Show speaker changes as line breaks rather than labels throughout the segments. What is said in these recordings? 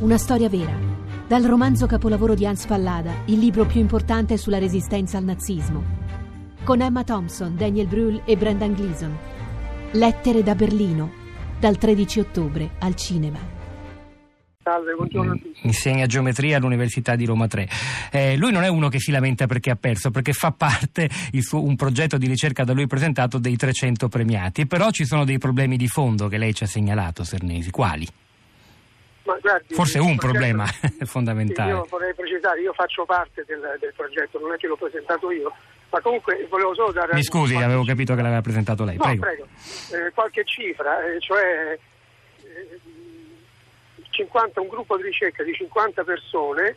una storia vera. Dal romanzo capolavoro di Hans Pallada, il libro più importante sulla resistenza al nazismo. Con Emma Thompson, Daniel Brühl e Brendan Gleeson. Lettere da Berlino, dal 13 ottobre al cinema.
Salve, buongiorno a tutti.
Insegna geometria all'Università di Roma 3. Eh, lui non è uno che si lamenta perché ha perso, perché fa parte di un progetto di ricerca da lui presentato dei 300 premiati. Però ci sono dei problemi di fondo che lei ci ha segnalato, Sernesi. Quali?
Guardi,
Forse un problema fondamentale.
Io vorrei precisare, io faccio parte del, del, progetto, non è che l'ho presentato io, ma comunque volevo solo dare...
Mi scusi, avevo capito che l'aveva presentato lei,
no,
prego.
prego. Eh, qualche cifra, eh, cioè 50, un gruppo di ricerca di 50 persone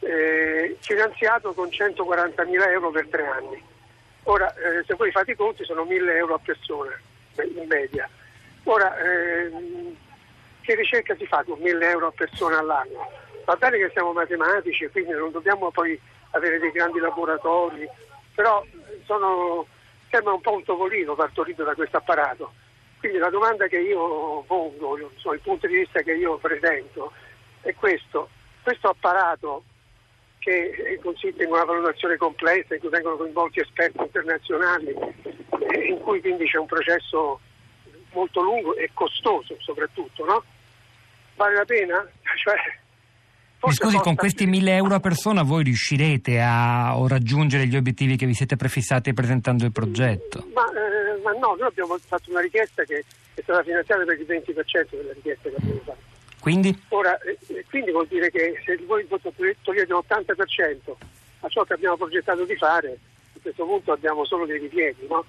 eh, finanziato con 140 mila euro per tre anni. Ora, eh, se voi fate i conti, sono 1000 euro a persona in media. Ora, ehm, che ricerca si fa con 1000 euro a persona all'anno? Va bene che siamo matematici, quindi non dobbiamo poi avere dei grandi laboratori, però sono, sembra un po' un topolino partorito da questo apparato. Quindi la domanda che io pongo, il punto di vista che io presento, è questo. Questo apparato che consiste in una valutazione complessa, in cui vengono coinvolti esperti internazionali, in cui quindi c'è un processo molto lungo e costoso soprattutto, no? Vale la pena? Cioè,
mi scusi, con questi 1000 euro a persona voi riuscirete a raggiungere gli obiettivi che vi siete prefissati presentando il progetto?
Ma, eh, ma no, noi abbiamo fatto una richiesta che è stata finanziata per il 20% della richiesta che abbiamo fatto.
Quindi?
Ora, eh, quindi vuol dire che se voi togliete l'80% a ciò che abbiamo progettato di fare, a questo punto abbiamo solo dei ripiedi, no?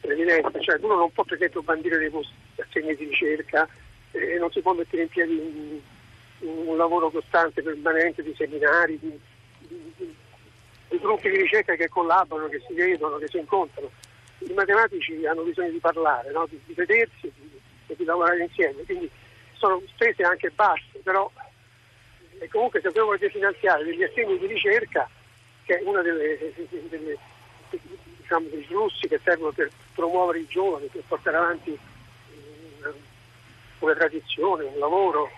Evidente, cioè uno non può per esempio bandire dei posti assegni di ricerca e eh, non si può mettere in piedi un, un lavoro costante, permanente di seminari, di, di, di, di, gruppi di ricerca che collaborano, che si vedono, che si incontrano. I matematici hanno bisogno di parlare, no? di, vedersi e di lavorare insieme, quindi sono spese anche basse, però e comunque se voi volete finanziare degli assegni di ricerca, che è uno diciamo, dei flussi che servono per promuovere i giovani, per portare avanti una, tradizione, un lavoro,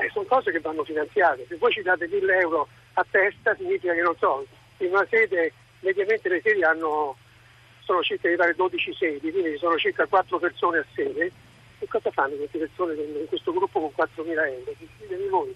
eh, sono cose che vanno finanziate. Se voi ci date 1000 euro a testa significa che non so, in una sede, mediamente le sedi hanno, sono circa di fare 12 sedi, quindi ci sono circa 4 persone a sede. E cosa fanno queste persone in questo gruppo con 4.000 euro? Decidete voi.